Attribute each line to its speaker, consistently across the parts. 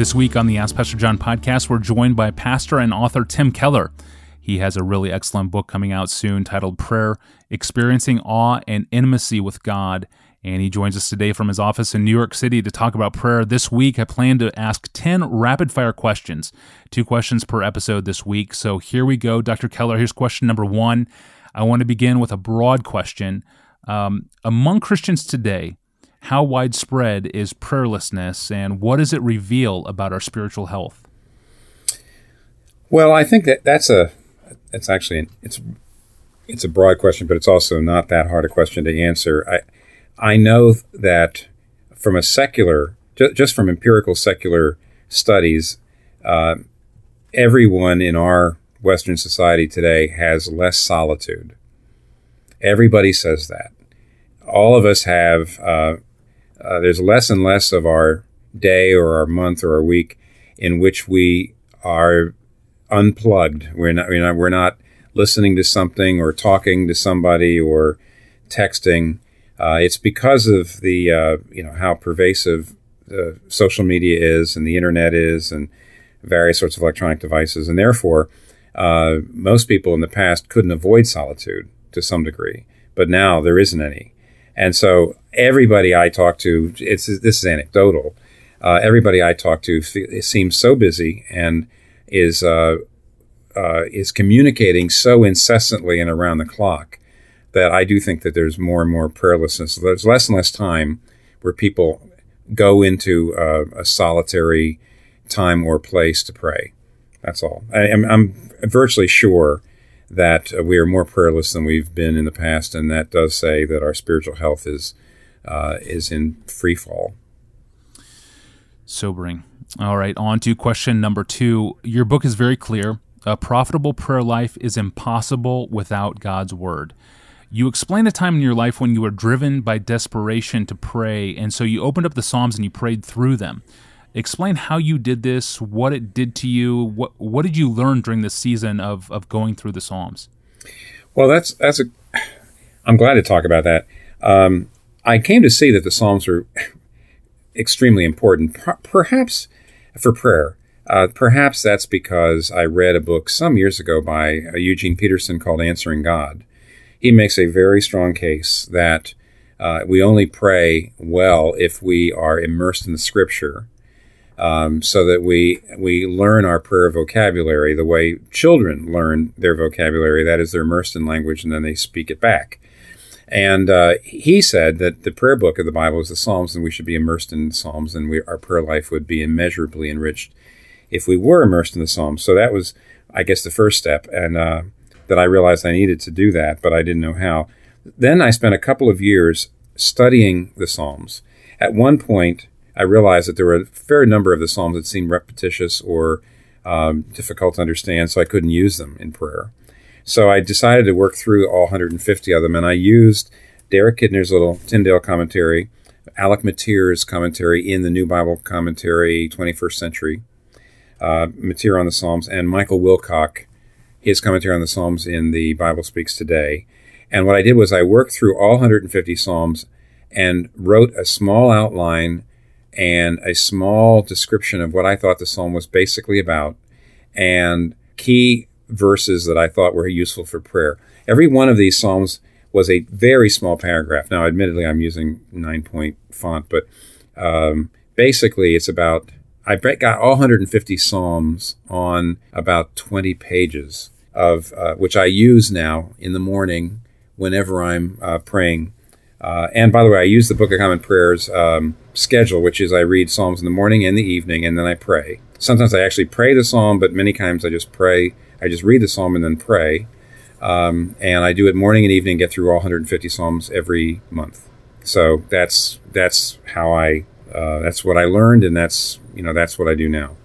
Speaker 1: This week on the Ask Pastor John podcast, we're joined by pastor and author Tim Keller. He has a really excellent book coming out soon titled Prayer Experiencing Awe and Intimacy with God. And he joins us today from his office in New York City to talk about prayer. This week, I plan to ask 10 rapid fire questions, two questions per episode this week. So here we go. Dr. Keller, here's question number one. I want to begin with a broad question. Um, among Christians today, how widespread is prayerlessness and what does it reveal about our spiritual health?
Speaker 2: Well, I think that that's a it's actually it's it's a broad question, but it's also not that hard a question to answer. I I know that from a secular, just from empirical secular studies, uh, everyone in our Western society today has less solitude. Everybody says that. All of us have uh, uh, there's less and less of our day or our month or our week in which we are unplugged. We're not, we're not, we're not listening to something or talking to somebody or texting. Uh, it's because of the uh, you know how pervasive social media is and the internet is and various sorts of electronic devices, and therefore uh, most people in the past couldn't avoid solitude to some degree, but now there isn't any. And so everybody I talk to, it's this is anecdotal. Uh, everybody I talk to seems so busy and is uh, uh, is communicating so incessantly and around the clock that I do think that there's more and more prayerlessness. There's less and less time where people go into uh, a solitary time or place to pray. That's all. I, am I'm virtually sure that we are more prayerless than we've been in the past, and that does say that our spiritual health is uh, is in free fall.
Speaker 1: Sobering. All right, on to question number two. Your book is very clear. A profitable prayer life is impossible without God's word. You explain a time in your life when you were driven by desperation to pray, and so you opened up the Psalms and you prayed through them. Explain how you did this, what it did to you. What what did you learn during this season of of going through the Psalms?
Speaker 2: Well, that's that's a. I'm glad to talk about that. Um, I came to see that the Psalms are extremely important, perhaps for prayer. Uh, perhaps that's because I read a book some years ago by uh, Eugene Peterson called Answering God. He makes a very strong case that uh, we only pray well if we are immersed in the Scripture um, so that we we learn our prayer vocabulary the way children learn their vocabulary. That is, they're immersed in language and then they speak it back. And uh, he said that the prayer book of the Bible is the Psalms, and we should be immersed in the Psalms, and we, our prayer life would be immeasurably enriched if we were immersed in the Psalms. So that was, I guess, the first step, and uh, that I realized I needed to do that, but I didn't know how. Then I spent a couple of years studying the Psalms. At one point, I realized that there were a fair number of the Psalms that seemed repetitious or um, difficult to understand, so I couldn't use them in prayer. So I decided to work through all 150 of them, and I used Derek Kidner's little Tyndale commentary, Alec Motyer's commentary in the New Bible Commentary, 21st Century, uh, Motyer on the Psalms, and Michael Wilcock, his commentary on the Psalms in the Bible Speaks Today. And what I did was I worked through all 150 Psalms and wrote a small outline and a small description of what I thought the psalm was basically about and key verses that I thought were useful for prayer. Every one of these psalms was a very small paragraph. Now, admittedly, I'm using nine point font, but um, basically, it's about I got all 150 psalms on about 20 pages of uh, which I use now in the morning whenever I'm uh, praying uh, and by the way, I use the Book of Common Prayers um, schedule, which is I read Psalms in the morning and the evening, and then I pray. Sometimes I actually pray the Psalm, but many times I just pray. I just read the Psalm and then pray. Um, and I do it morning and evening, get through all 150 Psalms every month. So that's that's how I uh, that's what I learned, and that's you know that's what I do now.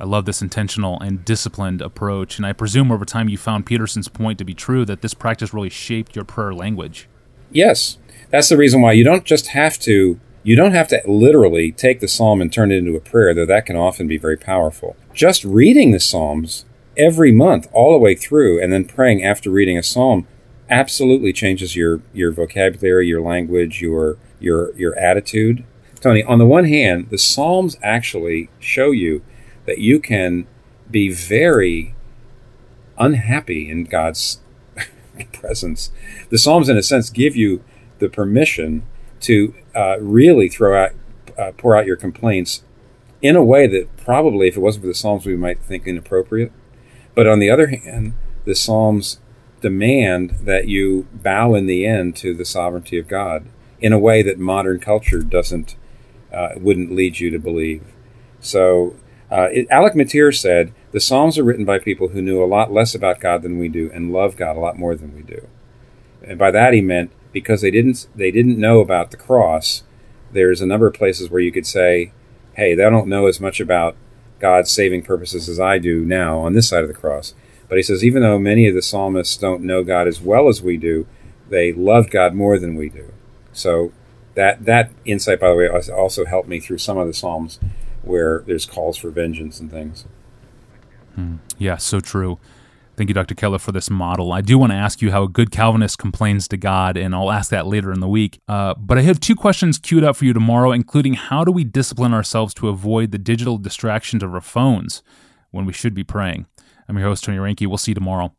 Speaker 1: I love this intentional and disciplined approach, and I presume over time you found Peterson's point to be true that this practice really shaped your prayer language.
Speaker 2: Yes, that's the reason why you don't just have to you don't have to literally take the psalm and turn it into a prayer, though that can often be very powerful. Just reading the psalms every month all the way through and then praying after reading a psalm absolutely changes your your vocabulary, your language, your your your attitude. Tony, on the one hand, the Psalms actually show you that you can be very unhappy in God's presence. The Psalms, in a sense, give you the permission to uh, really throw out, uh, pour out your complaints in a way that probably, if it wasn't for the Psalms, we might think inappropriate. But on the other hand, the Psalms demand that you bow in the end to the sovereignty of God in a way that modern culture doesn't uh, wouldn't lead you to believe. So, uh, it, Alec Motyer said the Psalms are written by people who knew a lot less about God than we do and love God a lot more than we do. And by that he meant because they didn't they didn't know about the cross. There's a number of places where you could say, "Hey, they don't know as much about God's saving purposes as I do now on this side of the cross." But he says even though many of the psalmists don't know God as well as we do, they love God more than we do. So that that insight, by the way, also helped me through some of the psalms where there's calls for vengeance and things.
Speaker 1: Hmm. Yeah, so true. Thank you, Dr. Keller, for this model. I do want to ask you how a good Calvinist complains to God, and I'll ask that later in the week. Uh, but I have two questions queued up for you tomorrow, including how do we discipline ourselves to avoid the digital distractions of our phones when we should be praying? I'm your host, Tony Reinke. We'll see you tomorrow.